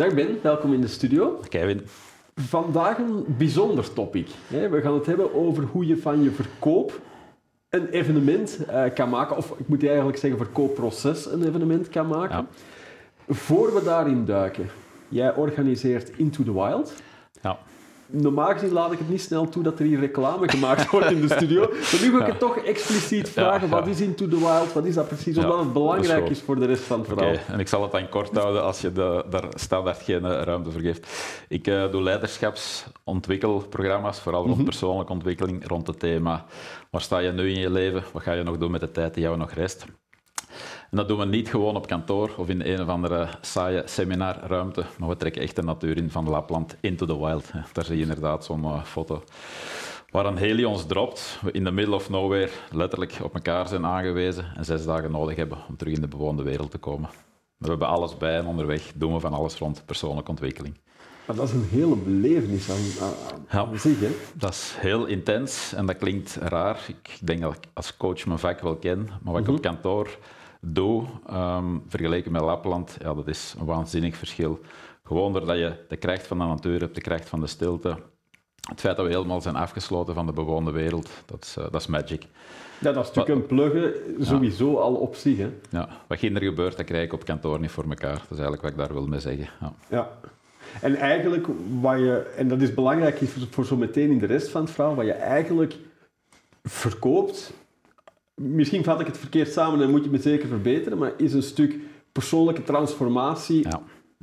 Dag Ben, welkom in de studio. Kevin. Vandaag een bijzonder topic. We gaan het hebben over hoe je van je verkoop een evenement eh, kan maken, of ik moet eigenlijk zeggen verkoopproces een evenement kan maken. Voor we daarin duiken, jij organiseert Into the Wild. Normaal gezien laat ik het niet snel toe dat er hier reclame gemaakt wordt in de studio. Maar nu wil ik het toch expliciet vragen. Wat is Into the Wild? Wat is dat precies? Omdat het belangrijk is, voor de rest van het verhaal. Okay. En ik zal het dan kort houden als je de, daar standaard geen eh, ruimte voor geeft. Ik uh, doe leiderschapsontwikkelprogramma's, vooral rond mhm. persoonlijke ontwikkeling, rond het thema waar sta je nu in je leven? Wat ga je nog doen met de tijd die jou nog rest? En dat doen we niet gewoon op kantoor of in een of andere saaie seminarruimte, maar we trekken echt de natuur in van Lapland into the wild. Daar zie je inderdaad zo'n uh, foto waar een heli ons dropt, we in the middle of nowhere letterlijk op elkaar zijn aangewezen en zes dagen nodig hebben om terug in de bewoonde wereld te komen. We hebben alles bij en onderweg doen we van alles rond persoonlijke ontwikkeling. Maar dat is een hele belevenis aan, aan, ja, zich, hè? Dat is heel intens en dat klinkt raar. Ik denk dat ik als coach mijn vak wel ken, maar wat ik op mhm. kantoor doe, um, vergeleken met Lapland, ja, dat is een waanzinnig verschil. Gewoon doordat je de kracht van de natuur hebt, de kracht van de stilte. Het feit dat we helemaal zijn afgesloten van de bewoonde wereld, dat is, uh, dat is magic. Ja, dat is natuurlijk een pluggen sowieso al op zich. Hè? Ja, wat er gebeurt, dat krijg ik op kantoor niet voor elkaar. Dat is eigenlijk wat ik daar wil mee zeggen. Ja. ja. En eigenlijk, wat je, en dat is belangrijk voor, voor zo meteen in de rest van het verhaal, wat je eigenlijk verkoopt, misschien vat ik het verkeerd samen en moet je me zeker verbeteren, maar is een stuk persoonlijke transformatie ja.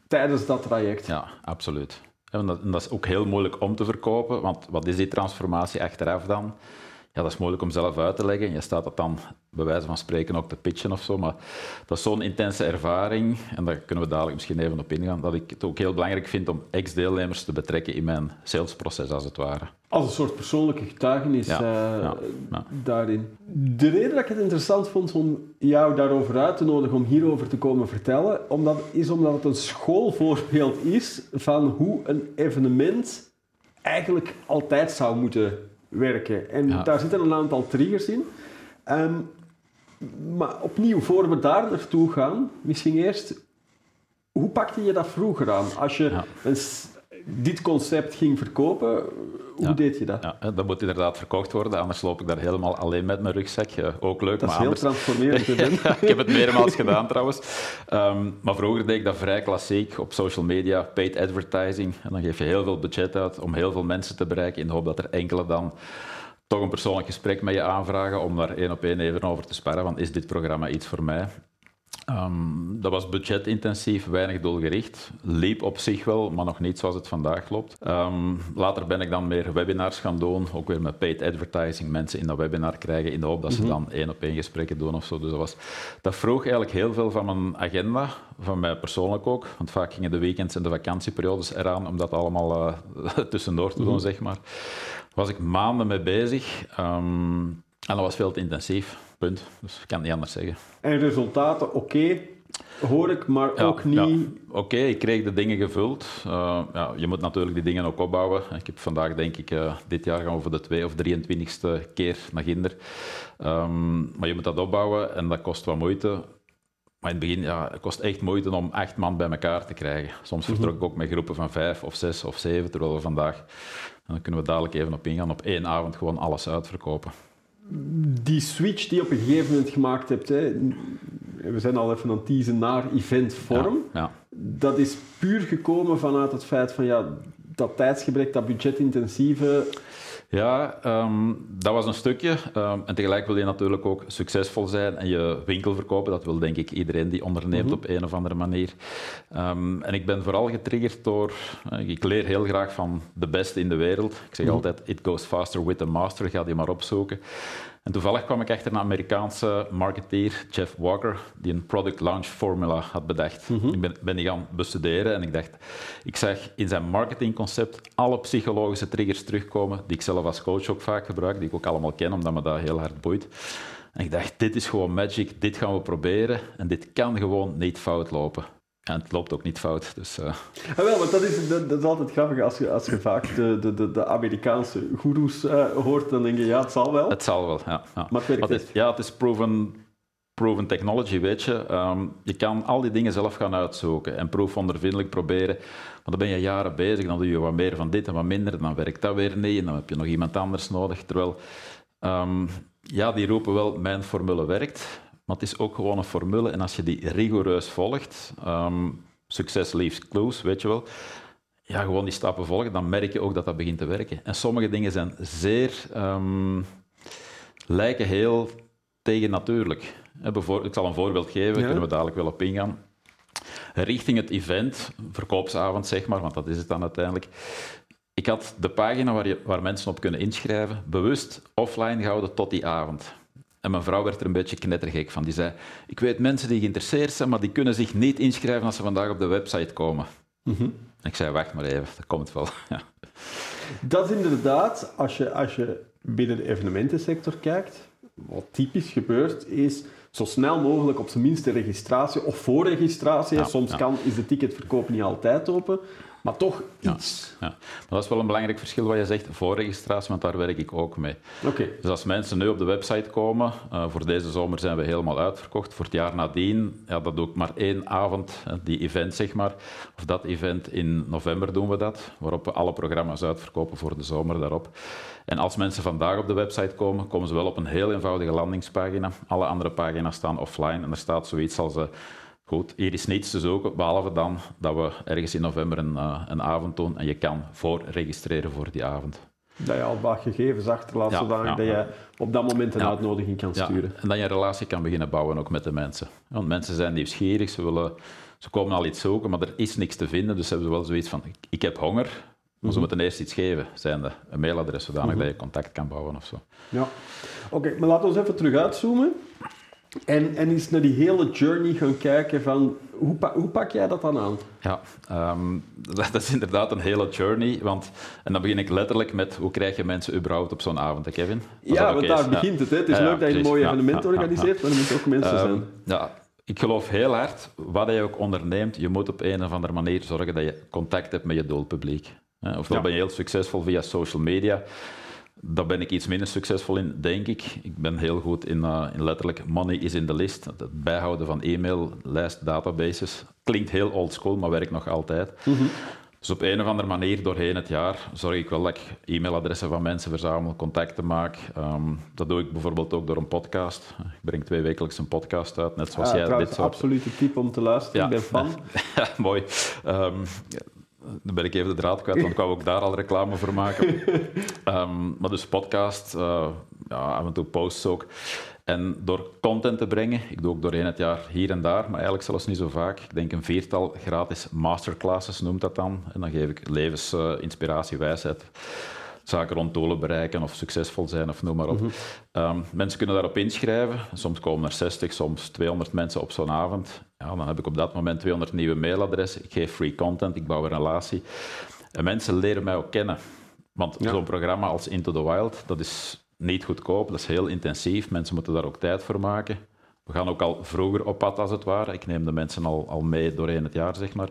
tijdens dat traject. Ja, absoluut. En dat, en dat, is ook heel moeilijk om te verkopen, want wat is die transformatie achteraf dan? Ja, dat is moeilijk om zelf uit te leggen. Je staat dat dan bij wijze van spreken ook te pitchen of zo. Maar dat is zo'n intense ervaring, en daar kunnen we dadelijk misschien even op ingaan, dat ik het ook heel belangrijk vind om ex-deelnemers te betrekken in mijn salesproces, als het ware. Als een soort persoonlijke getuigenis ja, uh, ja, ja. daarin. De reden dat ik het interessant vond om jou daarover uit te nodigen, om hierover te komen vertellen, omdat, is omdat het een schoolvoorbeeld is van hoe een evenement eigenlijk altijd zou moeten werken. En daar zitten een aantal triggers in. Um, maar opnieuw, voor we daar naartoe gaan, misschien eerst, hoe pakte je dat vroeger aan? Als je een, dit concept ging verkopen, hoe deed je dat? Ja, dat moet inderdaad verkocht worden, anders loop ik daar helemaal alleen met mijn rugzak. Ook leuk, dat is heel transformerend. ik heb het meermaals gedaan trouwens. Um, maar vroeger deed ik dat vrij klassiek op social media, paid advertising. En dan geef je heel veel budget uit om heel veel mensen te bereiken in de hoop dat er enkele dan toch een persoonlijk gesprek met je aanvragen om daar één op één even over te sparren. Van, is dit programma iets voor mij? Um, dat was budgetintensief, weinig doelgericht. Liep op zich wel, maar nog niet zoals het vandaag loopt. Um, later ben ik dan meer webinars gaan doen, ook weer met paid advertising, mensen in dat webinar krijgen in de hoop dat ze mhm. dan één op één gesprekken doen of zo. Dus dat, was, dat vroeg eigenlijk heel veel van mijn agenda, van mij persoonlijk ook. Want vaak gingen de weekends en de vakantieperiodes eraan om dat allemaal uh, tussendoor te doen, mhm. zeg maar. was ik maanden mee bezig. Um, en dat was veel te intensief. Punt. Dus ik kan het niet anders zeggen. En resultaten oké, hoor ik, maar ook niet... Oké, ik kreeg de dingen gevuld. Uh, ja, je moet natuurlijk die dingen ook opbouwen. Ik heb vandaag, denk ik, uh, dit jaar gaan we voor de twee of 23ste keer naar Ginder. Um, maar je moet dat opbouwen en dat kost wat moeite. Maar in het begin, ja, het kost echt moeite om acht man bij elkaar te krijgen. Soms mhm. vertrok ik ook met groepen van vijf of zes of zeven, terwijl we vandaag, en dan kunnen we dadelijk even op ingaan, op één avond gewoon alles uitverkopen die switch die je op een gegeven moment gemaakt hebt, hè, we zijn al even aan het teasen naar eventvorm, ja, ja. dat is puur gekomen vanuit het feit van ja, dat tijdsgebrek, dat budgetintensieve. Ja, um, dat was een stukje. Um, en tegelijk wil je natuurlijk ook succesvol zijn en je winkel verkopen. Dat wil denk ik iedereen die onderneemt mhm. op een of andere manier. Um, en ik ben vooral getriggerd door... Uh, ik leer heel graag van de beste in de wereld. Ik zeg mhm. altijd, it goes faster with the master. Ga die maar opzoeken. En toevallig kwam ik achter een Amerikaanse marketeer, Jeff Walker, die een product launch formula had bedacht. Mhm. Ik ben, ben die gaan bestuderen en ik dacht, ik zag in zijn marketingconcept alle psychologische triggers terugkomen, die ik zelf als coach ook vaak gebruik, die ik ook allemaal ken, omdat me dat heel hard boeit. En ik dacht, dit is gewoon magic, dit gaan we proberen en dit kan gewoon niet fout lopen. En het loopt ook niet fout. Dus, uh... ja, wel, want dat is, dat, is altijd grappig als je, als je vaak de, de, de, Amerikaanse goeroes uh, hoort, dan denk je ja, het zal wel. Het zal wel, ja. ja. Maar het is, Ja, het is proven proven technology, weet je. Ehm, je kan al die dingen zelf gaan uitzoeken en proefondervindelijk proberen. Maar dan ben je jaren bezig, dan doe je wat meer van dit en wat minder, dan werkt dat weer niet en dan heb je nog iemand anders nodig. Terwijl, ehm, ja, die roepen wel, mijn formule werkt, maar het is ook gewoon een formule en als je die rigoureus volgt, um, succes leaves clues, weet je wel, ja, gewoon die stappen volgen, dan merk je ook dat dat begint te werken. En sommige dingen zijn zeer, lijken heel tegennatuurlijk. Ik zal een voorbeeld geven, daar kunnen we dadelijk wel op ingaan. Richting het event, verkoopsavond zeg maar, want dat is het dan uiteindelijk. Ik had de pagina waar, je, waar mensen op kunnen inschrijven bewust offline gehouden tot die avond. En mijn vrouw werd er een beetje knettergek van. Die zei, ik weet mensen die geïnteresseerd zijn, maar die kunnen zich niet inschrijven als ze vandaag op de website komen. Mm Ik zei, wacht maar even, dat komt wel. Ja. Dat is inderdaad, als je, als je binnen de evenementensector kijkt, wat typisch gebeurt, is zo snel mogelijk op zijn minst de registratie of voorregistratie. Soms Kan, is de ticketverkoop niet altijd open. Maar toch iets. Ja, ja. dat is wel een belangrijk verschil wat je zegt, voorregistratie, want daar werk ik ook mee. Oké. Dus als mensen nu op de website komen, uh, voor deze zomer zijn we helemaal uitverkocht. Voor het jaar nadien, ja, dat doe ik maar één avond, die event zeg maar. Of dat event in november doen we dat, waarop we alle programma's uitverkopen voor de zomer daarop. En als mensen vandaag op de website komen, komen ze wel op een heel eenvoudige landingspagina. Alle andere pagina's staan offline en er staat zoiets als... Uh, Goed, hier is niets te zoeken, behalve dan dat we ergens in november een, uh, een avond doen en je kan voorregistreren voor die avond. Dat je al wat gegevens achterlaat, ja, zodat ja, je op dat moment een uitnodiging kan sturen. En dat je een relatie kan beginnen bouwen ook met de mensen. Want mensen zijn nieuwsgierig, ze, willen, ze komen al iets zoeken, maar er is niks te vinden. Dus ze hebben wel zoiets van, ik, heb honger, maar ze mhm. moeten eerst iets geven. Zijn de, een mailadres, zodanig mm dat je contact kan bouwen of zo. Ja. Oké, maar laten we eens even terug uitzoomen. En, en eens naar die hele journey gaan kijken van hoe, hoe pak jij dat dan aan? Ja, um, dat, is inderdaad een hele journey. Want, en dan begin ik letterlijk met hoe krijg je mensen überhaupt op zo'n avond, Kevin? ja, want daar begint het. Hè. Het is leuk dat je een mooi evenement organiseert, maar er moeten ook mensen um, zijn. Ja, ik geloof heel hard, wat je ook onderneemt, je moet op een of andere manier zorgen dat je contact hebt met je doelpubliek. Ofwel ben je heel succesvol via social media. Daar ben ik iets minder succesvol in, denk ik. Ik ben heel goed in, uh, in letterlijk money is in de list. Het bijhouden van e-maillijst, databases. Klinkt heel old school, maar werkt nog altijd. Mhm. Dus op een of andere manier doorheen het jaar zorg ik wel dat ik e-mailadressen van mensen verzamel, contacten maak. Um, dat doe ik bijvoorbeeld ook door een podcast. Ik breng twee wekelijks een podcast uit, net zoals ah, jij dit zo. absolute tip om te luisteren. Ja. Ik ben fan. ja, mooi. Um, dan ben ik even de draad kwijt, want ik wou ook daar al reclame voor maken. um, maar dus podcast, uh, ja, af en toe posts ook. En door content te brengen, ik doe ook doorheen het jaar hier en daar, maar eigenlijk zelfs niet zo vaak. Ik denk een viertal gratis masterclasses noemt dat dan. En dan geef ik levensinspiratie, uh, wijsheid zaken rond doelen bereiken of succesvol zijn of noem maar op. Ehm, mensen kunnen daarop inschrijven. Soms komen er 60, soms 200 mensen op zo'n avond. Ja, dan heb ik op dat moment 200 nieuwe mailadressen. Ik geef free content, ik bouw een relatie. En mensen leren mij ook kennen. Want zo'n programma als Into the Wild, dat is niet goedkoop, dat is heel intensief. Mensen moeten daar ook tijd voor maken. We gaan ook al vroeger op pad, als het ware. Ik neem de mensen al, al mee doorheen het jaar, zeg maar.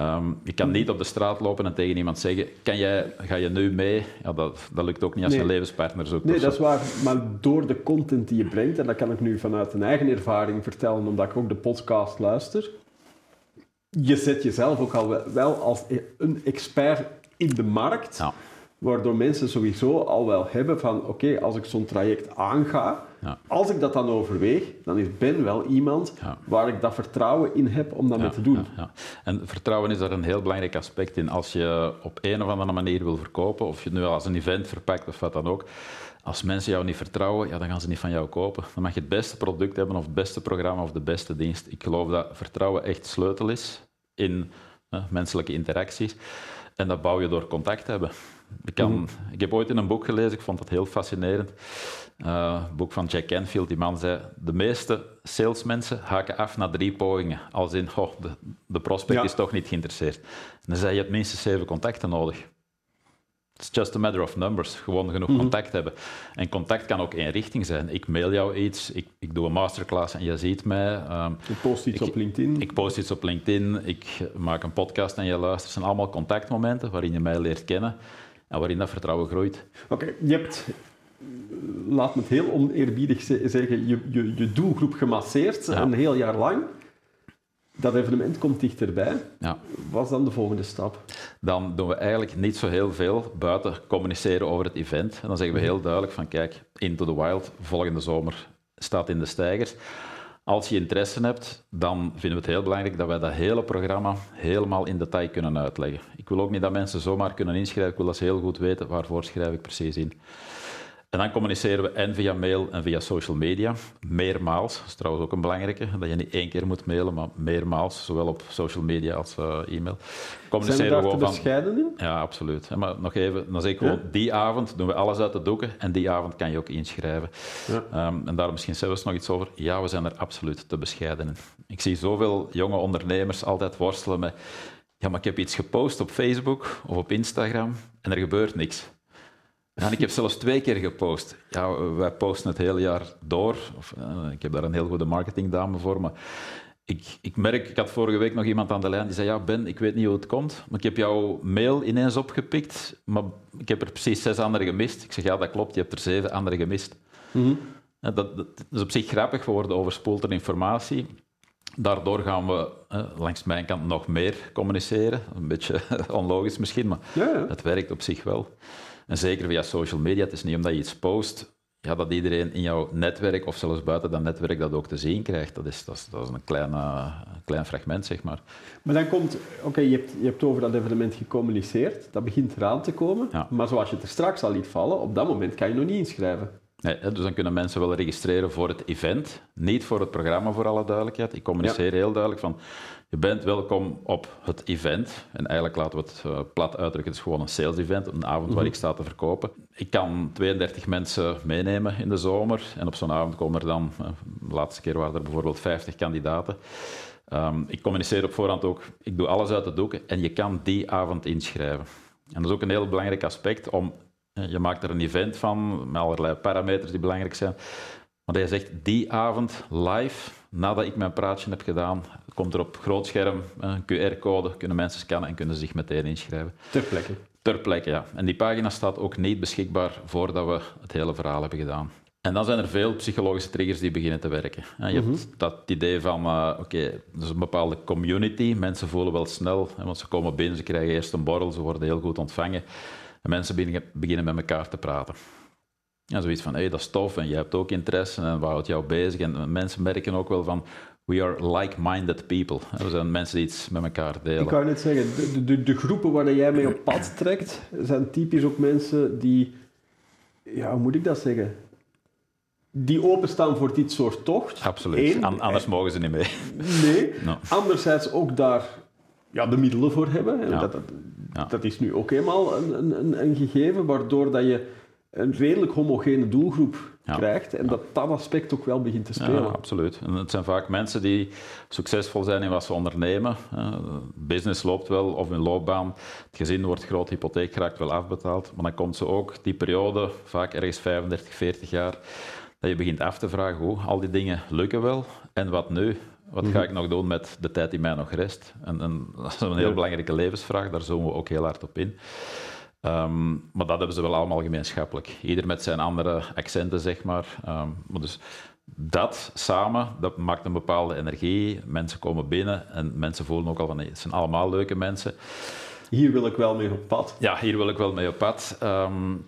Um, je kan niet op de straat lopen en tegen iemand zeggen: kan jij, ga je nu mee? Ja, dat, dat lukt ook niet als je levenspartner zoekt. Nee, dat is waar. Maar door de content die je brengt, en dat kan ik nu vanuit een eigen ervaring vertellen, omdat ik ook de podcast luister, je zet jezelf ook al wel als een expert in de markt. Ja. Waardoor mensen sowieso al wel hebben van, oké, als ik zo'n traject aanga, ja. als ik dat dan overweeg, dan is Ben wel iemand waar ik dat vertrouwen in heb om dat mee te doen. En vertrouwen is daar een heel belangrijk aspect in. Als je op een of andere manier wil verkopen, of je het nu als een event verpakt of wat dan ook, als mensen jou niet vertrouwen, ja, dan gaan ze niet van jou kopen. Dan mag je het beste product hebben of het beste programma of de beste dienst. Ik geloof dat vertrouwen echt sleutel is in menselijke interacties. En dat bouw je door contact te hebben. Ik, kan, mhm. ik heb ooit in een boek gelezen, ik vond dat heel fascinerend. Uh, boek van Jack Canfield, die man zei: De meeste salesmensen haken af na drie pogingen. Als in, oh, de, de prospect is toch niet geïnteresseerd. En dan zei je: hebt minstens zeven contacten nodig. It's just a matter of numbers. Gewoon genoeg mhm. contact hebben. En contact kan ook één richting zijn. Ik mail jou iets, ik, ik doe een masterclass en je ziet mij. Um, je post iets op LinkedIn. Ik post iets op LinkedIn, ik maak een podcast en je luistert. Het zijn allemaal contactmomenten waarin je mij leert kennen en waarin dat vertrouwen groeit. Oké, je hebt laat me het heel oneerbiedig zeggen, je, je, je doelgroep gemasseerd, een heel jaar lang. Dat evenement komt dichterbij. Ja. Wat is dan de volgende stap? Dan doen we eigenlijk niet zo heel veel buiten communiceren over het event. En dan zeggen we heel duidelijk van kijk, Into the Wild, volgende zomer staat in de stijgers. Als je interesse hebt, dan vinden we het heel belangrijk dat wij dat hele programma helemaal in detail kunnen uitleggen. Ik wil ook niet dat mensen zomaar kunnen inschrijven, ik wil dat ze heel goed weten waarvoor schrijf ik precies in. En dan communiceren we en via mail en via social media. Meermaals, dat is trouwens ook een belangrijke, dat je niet één keer moet mailen, maar meermaals, zowel op social media als uh, e-mail. Communiceren Zijn we daar te bescheiden in? Ja, absoluut. Maar nog even, dan zeg ik gewoon, die avond doen we alles uit de doeken en die avond kan je ook inschrijven. Ja. Ehm, en daar misschien zelfs nog iets over. Ja, we zijn er absoluut te bescheiden in. Ik zie zoveel jonge ondernemers altijd worstelen met ja, maar ik heb iets gepost op Facebook of op Instagram en er gebeurt niks. Ja, ik heb zelfs twee keer gepost. Ja, wij posten het hele jaar door. Of, uh, ik heb daar een heel goede marketingdame voor. Maar ik, ik merk, ik had vorige week nog iemand aan de lijn die zei: Ja, Ben, ik weet niet hoe het komt, maar ik heb jouw mail ineens opgepikt, maar ik heb er precies zes andere gemist. Ik zeg: Ja, dat klopt, je hebt er zeven andere gemist. Mm dat, dat, is op zich grappig, we worden overspoeld door informatie. Daardoor gaan we eh, langs mijn kant nog meer communiceren. Een beetje onlogisch misschien, maar ja, ja. het werkt op zich wel. En zeker via social media, het is niet omdat je iets post, ja, dat iedereen in jouw netwerk of zelfs buiten dat netwerk dat ook te zien krijgt. Dat is, dat is, dat is een klein, klein fragment, zeg maar. Maar dan komt, oké, je, hebt, je hebt over dat evenement gecommuniceerd, dat begint eraan te komen, maar zoals je het er straks al liet vallen, op dat moment kan je nog niet inschrijven. Nee, dus dan kunnen mensen wel registreren voor het event, niet voor het programma voor alle duidelijkheid. Ik communiceer heel duidelijk van, je bent welkom op het event. En eigenlijk laten we het uh, plat uitdrukken, het is gewoon een sales event, een avond waar mhm. ik sta te verkopen. Ik kan 32 mensen meenemen in de zomer en op zo'n avond komen er dan, uh, de laatste keer waren er bijvoorbeeld 50 kandidaten. Um, ik communiceer op voorhand ook, ik doe alles uit de doeken en je kan die avond inschrijven. En dat is ook een heel belangrijk aspect om je maakt er een event van met allerlei parameters die belangrijk zijn. Maar je zegt die avond live, nadat ik mijn praatje heb gedaan, komt er op groot scherm een QR-code, kunnen mensen scannen en kunnen zich meteen inschrijven. Ter plekke. Ter plekke, ja. En die pagina staat ook niet beschikbaar voordat we het hele verhaal hebben gedaan. En dan zijn er veel psychologische triggers die beginnen te werken. Je hebt mhm. dat idee van, uh, oké, okay, is een bepaalde community. Mensen voelen wel snel, want ze komen binnen, ze krijgen eerst een borrel, ze worden heel goed ontvangen. En mensen beginnen, met elkaar te praten. Ja, zoiets van, hé, hey, dat is tof en je hebt ook interesse en wat houdt jou bezig? En mensen merken ook wel van, we are like-minded people. We zijn mensen die iets met elkaar delen. Ik kan net zeggen, de, de, de, groepen waar jij mee op pad trekt, zijn typisch ook mensen die, ja, hoe moet ik dat zeggen? Die openstaan voor dit soort tocht. Absoluut, anders mogen ze niet mee. Nee. Anderzijds ook daar ja, de middelen voor hebben. Ja. Dat, dat, is nu ook eenmaal een, een, een, gegeven, waardoor dat je een redelijk homogene doelgroep krijgt en dat dat aspect ook wel begint te spelen. Ja, absoluut. En het zijn vaak mensen die succesvol zijn in wat ze ondernemen. business loopt wel, of hun loopbaan. Het gezin wordt groot, hypotheek raakt wel afbetaald. Maar dan komt ze ook die periode, vaak ergens 35, 40 jaar, dat je begint af te vragen, hoe al die dingen lukken wel en wat nu? Wat ga mhm. ik nog doen met de tijd die mij nog rest? En, en dat is een heel belangrijke levensvraag, daar zoomen we ook heel hard op in. Um, maar dat hebben ze wel allemaal gemeenschappelijk. Ieder met zijn andere accenten, zeg maar. Um, maar dus dat samen, dat maakt een bepaalde energie. Mensen komen binnen en mensen voelen ook al van, het zijn allemaal leuke mensen. Hier wil ik wel mee op pad. Ja, hier wil ik wel mee op pad. Um,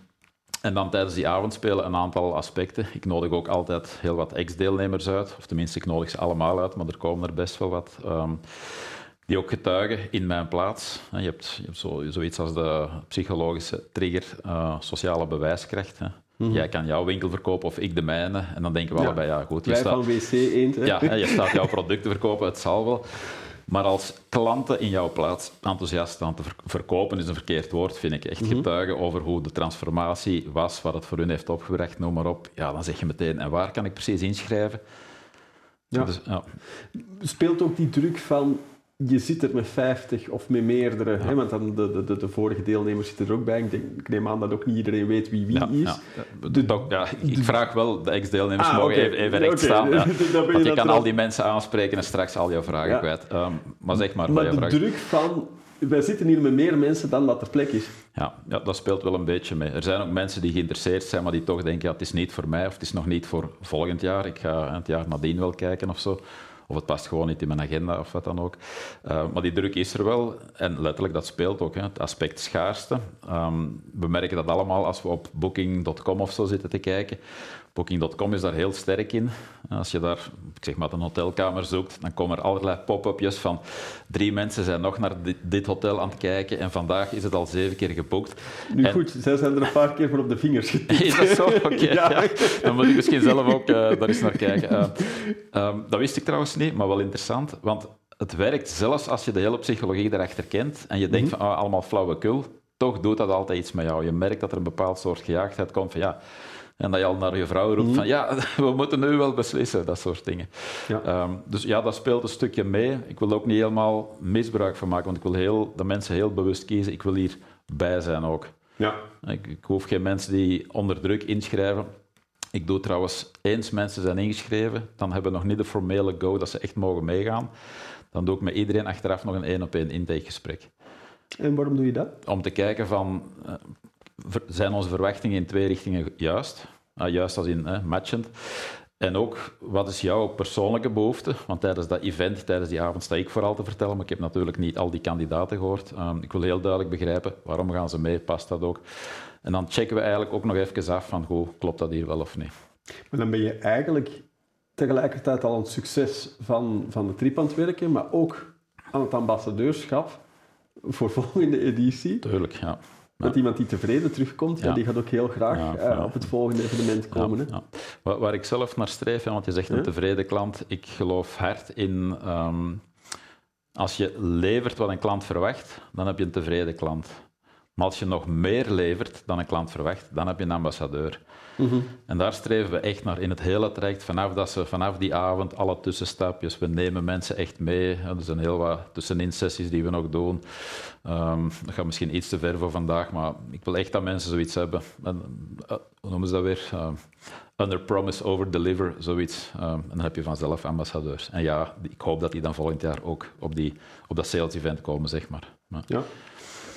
en dan tijdens die avondspelen een aantal aspecten. Ik nodig ook altijd heel wat ex-deelnemers uit, of tenminste, ik nodig ze allemaal uit, maar er komen er best wel wat. Um, die ook getuigen in mijn plaats. Je hebt, je hebt zo, zoiets als de psychologische trigger, uh, sociale bewijskracht. Hè. Mhm. Jij kan jouw winkel verkopen of ik de mijne. En dan denken we ja. allebei, ja goed. Je Wij staat, van WC Eend. Ja, je staat jouw producten verkopen, het zal wel. Maar als klanten in jouw plaats enthousiast aan te verkopen is een verkeerd woord, vind ik. Echt mhm. getuigen over hoe de transformatie was, wat het voor hun heeft opgebracht, noem maar op. Ja, dan zeg je meteen, en waar kan ik precies inschrijven? Ja. Dus, ja. Speelt ook die druk van je zit er met 50 of met meerdere, hè, want dan de, de, de, vorige deelnemers zitten er ook bij. Ik, denk, ik neem aan dat ook niet iedereen weet wie wie is. Ja. ik vraag wel, de ex-deelnemers ah, mogen even, even recht staan. want je, kan al die mensen aanspreken en straks al jouw vragen kwijt. Um, maar zeg maar, maar de vraag. druk van wij zitten hier met meer mensen dan dat er plek is. Ja, ja, dat speelt wel een beetje mee. Er zijn ook mensen die geïnteresseerd zijn, maar die toch denken, ja, het is niet voor mij of het is nog niet voor volgend jaar. Ik ga het jaar nadien wel kijken of zo. Of het past gewoon niet in mijn agenda of wat dan ook. Uh, maar die druk is er wel. En letterlijk, dat speelt ook. Hè. Het aspect schaarste. Um, we merken dat allemaal als we op booking.com of zo zitten te kijken. Booking.com is daar heel sterk in. Als je daar, ik zeg maar, een hotelkamer zoekt, dan komen er allerlei pop-upjes van drie mensen zijn nog naar dit, hotel aan het kijken en vandaag is het al zeven keer geboekt. Nu goed, zij zijn er een paar keer voor op de vingers getikt. Is dat zo? Oké. ja. Dan moet ik misschien zelf ook uh, daar eens naar kijken. Uh, um, dat wist ik trouwens niet, maar wel interessant, want het werkt zelfs als je de hele psychologie erachter kent en je denkt mhm. van ah, allemaal flauwekul, toch doet dat altijd iets met jou. Je merkt dat er een bepaald soort gejaagdheid komt van ja, en dat je al naar je vrouw roept mhm. van ja, we moeten nu wel beslissen, dat soort dingen. Ja. Ehm, dus ja, dat speelt een stukje mee. Ik wil ook niet helemaal misbruik van maken, want ik wil heel, dat mensen heel bewust kiezen. Ik wil hierbij zijn ook. Ja. Ik, ik hoef geen mensen die onder druk inschrijven. Ik doe trouwens, eens mensen zijn ingeschreven, dan hebben we nog niet de formele go dat ze echt mogen meegaan. Dan doe ik met iedereen achteraf nog een één-op-één intakegesprek. En waarom doe je dat? Om te kijken van, eh, zijn onze verwachtingen in twee richtingen juist? Uh, juist als in matchend. En ook, wat is jouw persoonlijke behoefte? Want tijdens dat event, tijdens die avond, sta ik vooral te vertellen, maar ik heb natuurlijk niet al die kandidaten gehoord. Ehm, ik wil heel duidelijk begrijpen, waarom gaan ze mee? Past dat ook? En dan checken we eigenlijk ook nog even af van, goh, klopt dat hier wel of niet? Maar dan ben je eigenlijk tegelijkertijd al een succes van, van de trip aan het werken, maar ook aan het ambassadeurschap voor volgende editie. Tuurlijk, ja. Want iemand die tevreden terugkomt, ja. die gaat ook heel graag uh, op het volgende evenement komen. Hè? Waar, waar, ik zelf naar streef, want je zegt een tevreden klant, ik geloof hard in... Um, als je levert wat een klant verwacht, dan heb je een tevreden klant. Maar als je nog meer levert dan een klant verwacht, dan heb je een ambassadeur. Mhm. En daar streven we echt naar in het hele traject, vanaf, dat ze, vanaf die avond, alle tussenstapjes. We nemen mensen echt mee. Er zijn heel wat tussenin sessies die we nog doen. Um, dat gaat misschien iets te ver voor vandaag, maar ik wil echt dat mensen zoiets hebben. En, uh, hoe noemen ze dat weer? Uh, under promise, over deliver, zoiets. Um, en dan heb je vanzelf ambassadeurs. En ja, ik hoop dat die dan volgend jaar ook op, die, op dat sales event komen, zeg maar. maar ja.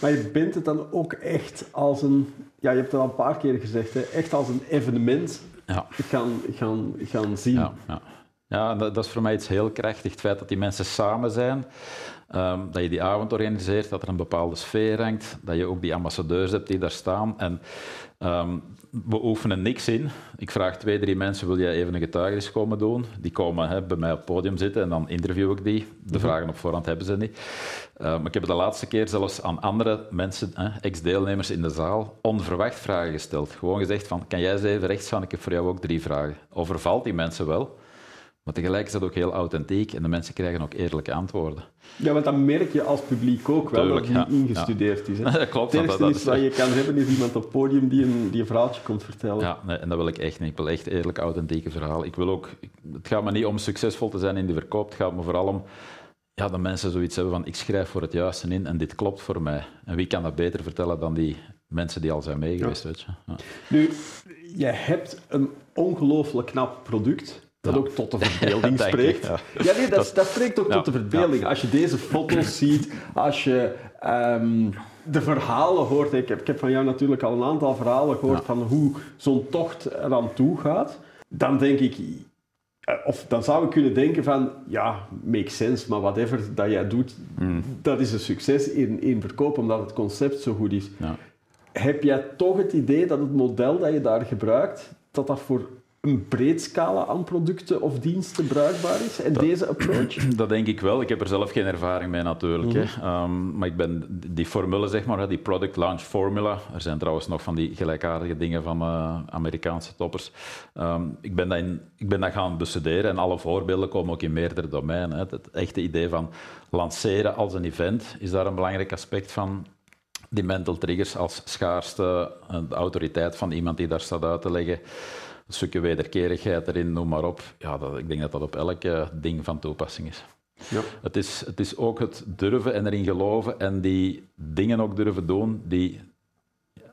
Maar je bent het dan ook echt als een, ja, je hebt het al een paar keer gezegd, hè, echt als een evenement ja. gaan, gaan, gaan zien. Ja, ja. ja dat, dat, is voor mij iets heel krachtig. Het feit dat die mensen samen zijn, ehm, dat je die avond organiseert, dat er een bepaalde sfeer hangt, dat je ook die ambassadeurs hebt die daar staan. En um, we oefenen niks in. Ik vraag twee, drie mensen, wil jij even een getuigenis komen doen? Die komen hè, bij mij op het podium zitten en dan interview ik die. De mhm. vragen op voorhand hebben ze niet. Uh, maar ik heb de laatste keer zelfs aan andere mensen, ex-deelnemers in de zaal, onverwacht vragen gesteld. Gewoon gezegd van, kan jij eens even rechts gaan? Ik heb voor jou ook drie vragen. Overvalt die mensen wel? Maar tegelijk is dat ook heel authentiek en de mensen krijgen ook eerlijke antwoorden. Ja, want dan merk je als publiek ook wel dat niet ingestudeerd is. Hè? dat klopt. Het dat, is, wat je kan hebben is iemand op het podium die een, die een verhaaltje komt vertellen. Ja, nee, en dat wil ik echt niet. Ik wil echt eerlijk authentieke verhaal. Ik wil ook, het gaat me niet om succesvol te zijn in de verkoop, het gaat me vooral om ja, dat mensen zoiets hebben van ik schrijf voor het juiste in en dit klopt voor mij. En wie kan dat beter vertellen dan die mensen die al zijn meegeweest, weet je. Ja. Nu, je hebt een ongelooflijk knap product dat ook tot de verbeelding spreekt. Ja, nee, dat, dat, spreekt ook tot de verbeelding. Als je deze foto's ziet, als je um, de verhalen hoort. Ik heb, ik heb van jou natuurlijk al een aantal verhalen gehoord van hoe zo'n tocht eraan toe gaat. Dan denk ik, eh, of dan zou ik kunnen denken van, ja, makes sense, maar whatever dat jij doet, mm. dat is een succes in, in verkoop, omdat het concept zo goed is. Ja. Heb jij toch het idee dat het model dat je daar gebruikt, dat dat voor een breed scala aan producten of diensten bruikbaar is? En deze approach? Dat denk ik wel. Ik heb er zelf geen ervaring mee natuurlijk. hè. Mhm. Ehm, maar ik ben die formule, zeg maar, die product launch formula. Er zijn trouwens nog van die gelijkaardige dingen van uh, Amerikaanse toppers. Ehm, ik, ben dat in, ik ben dat gaan bestuderen en alle voorbeelden komen ook in meerdere domeinen. Hè. Het echte idee van lanceren als een event is daar een belangrijk aspect van die mental triggers als schaarste, de autoriteit van iemand die daar staat uit te leggen een stukje wederkerigheid erin, noem maar op. Ja, dat, ik denk dat dat op elk ding van toepassing is. Ja. Het, is, het is ook het durven en erin geloven en die dingen ook durven doen die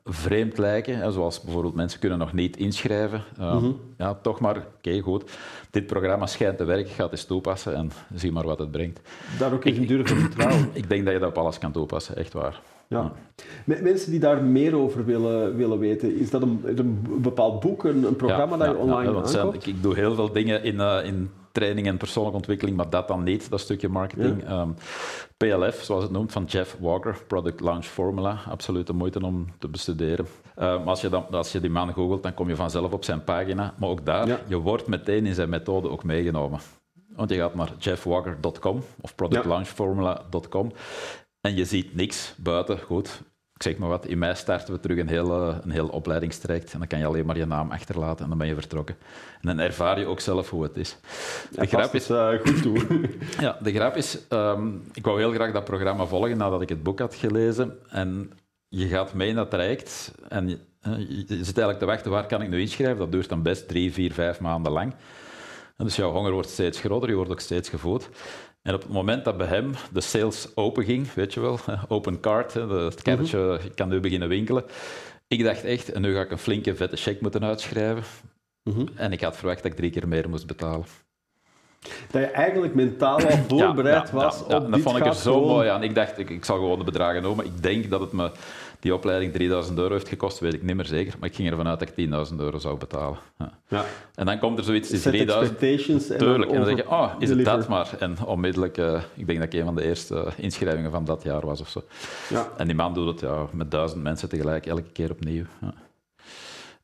vreemd lijken. Zoals bijvoorbeeld mensen kunnen nog niet inschrijven. Uh, Ja, toch maar, oké, goed. Dit programma schijnt te werken, ga het eens toepassen en zie maar wat het brengt. Daar ook eens durven vertrouwen. Ik denk dat je dat op alles kan toepassen, echt waar. Ja. Mensen die daar meer over willen, willen weten, is dat een, een bepaald boek, een, een programma dat je online ja? Ik, ik, doe heel veel dingen in, uh, in training en persoonlijke ontwikkeling, maar dat dan niet, dat stukje marketing. Ehm, PLF, zoals het noemt, van Jeff Walker, Product Launch Formula, absoluut de moeite om te bestuderen. Uh, als, je dan, als je die man googelt, dan kom je vanzelf op zijn pagina, maar ook daar, je wordt meteen in zijn methode ook meegenomen. Want je gaat naar jeffwalker.com of productlaunchformula.com en je ziet niks buiten, goed, ik zeg maar wat, in mei starten we terug een heel, een heel opleidingstraject en dan kan je alleen maar je naam achterlaten en dan ben je vertrokken. En dan ervaar je ook zelf hoe het is. De grap is... Uh, goed toe. ja, de grap is, um, ik wou heel graag dat programma volgen nadat ik het boek had gelezen en je gaat mee in dat traject en je, je zit eigenlijk te wachten, waar kan ik nu inschrijven? Dat duurt dan best drie, vier, vijf maanden lang. En dus jouw honger wordt steeds groter, je wordt ook steeds gevoed. En op het moment dat bij hem de sales open ging, weet je wel, open card, het kaartje, mm ik kan nu beginnen winkelen. Ik dacht echt, en nu ga ik een flinke vette check moeten uitschrijven. Mhm. En ik had verwacht dat ik drie keer meer moest betalen. Dat je eigenlijk mentaal al voorbereid was ja, op dat vond ik er zo mooi aan. Ik dacht, ik, ik zal gewoon de bedragen noemen. Ik denk dat het me die opleiding 3000 euro heeft gekost, weet ik niet meer zeker. Maar ik ging ervan uit dat ik 10.000 euro zou betalen. Ja. ja. En dan komt er zoiets, die 3000. Tuurlijk. En dan zeg je, oh, is het dat maar? En onmiddellijk, uh, ik denk dat ik een van de eerste inschrijvingen van dat jaar was of zo. Ja. En die man doet het ja, met duizend mensen tegelijk, elke keer opnieuw. Ja.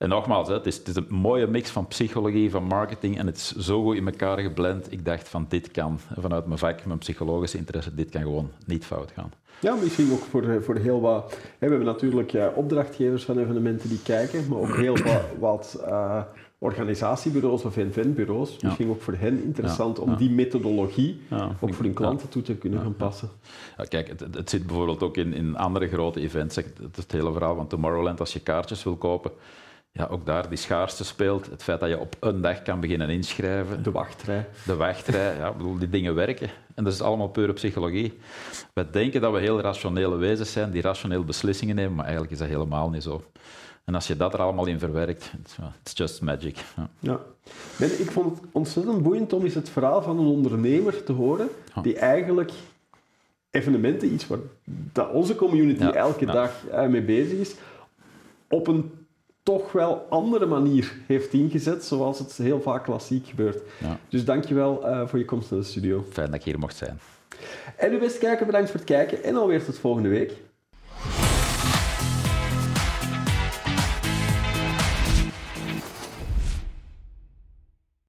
En nogmaals, het, is, het, is, een mooie mix van psychologie, van marketing en het is zo goed in elkaar geblend. Ik dacht van dit kan, vanuit mijn vak, mijn psychologische interesse, dit kan gewoon niet fout gaan. Ja, misschien ook voor, voor heel wat... we hebben natuurlijk ja, opdrachtgevers van evenementen die kijken, maar ook heel wat, wat uh, organisatiebureaus of inventbureaus. Ja. Misschien ook voor hen interessant om die methodologie ook voor hun klanten toe te kunnen gaan passen. kijk, het, het, zit bijvoorbeeld ook in, in andere grote events. Het, het hele verhaal van Tomorrowland, als je kaartjes wil kopen ja, ook daar die schaarste speelt. Het feit dat je op een dag kan beginnen inschrijven. De wachtrij. De wachtrij, ja, bedoel, die dingen werken. En dat is allemaal pure psychologie. We denken dat we heel rationele wezens zijn, die rationeel beslissingen nemen, maar eigenlijk is dat helemaal niet zo. En als je dat er allemaal in verwerkt, it's just magic. Ja. ja. ik vond het ontzettend boeiend om eens het verhaal van een ondernemer te horen, die eigenlijk evenementen, iets waar dat onze community elke dag eh, mee bezig is, op een toch wel andere manier heeft ingezet, zoals het heel vaak klassiek gebeurt. Ja. Dus dankjewel uh, voor je komst naar de studio. Fijn dat ik hier mocht zijn. En u beste kijker, bedankt voor het kijken en alweer tot volgende week.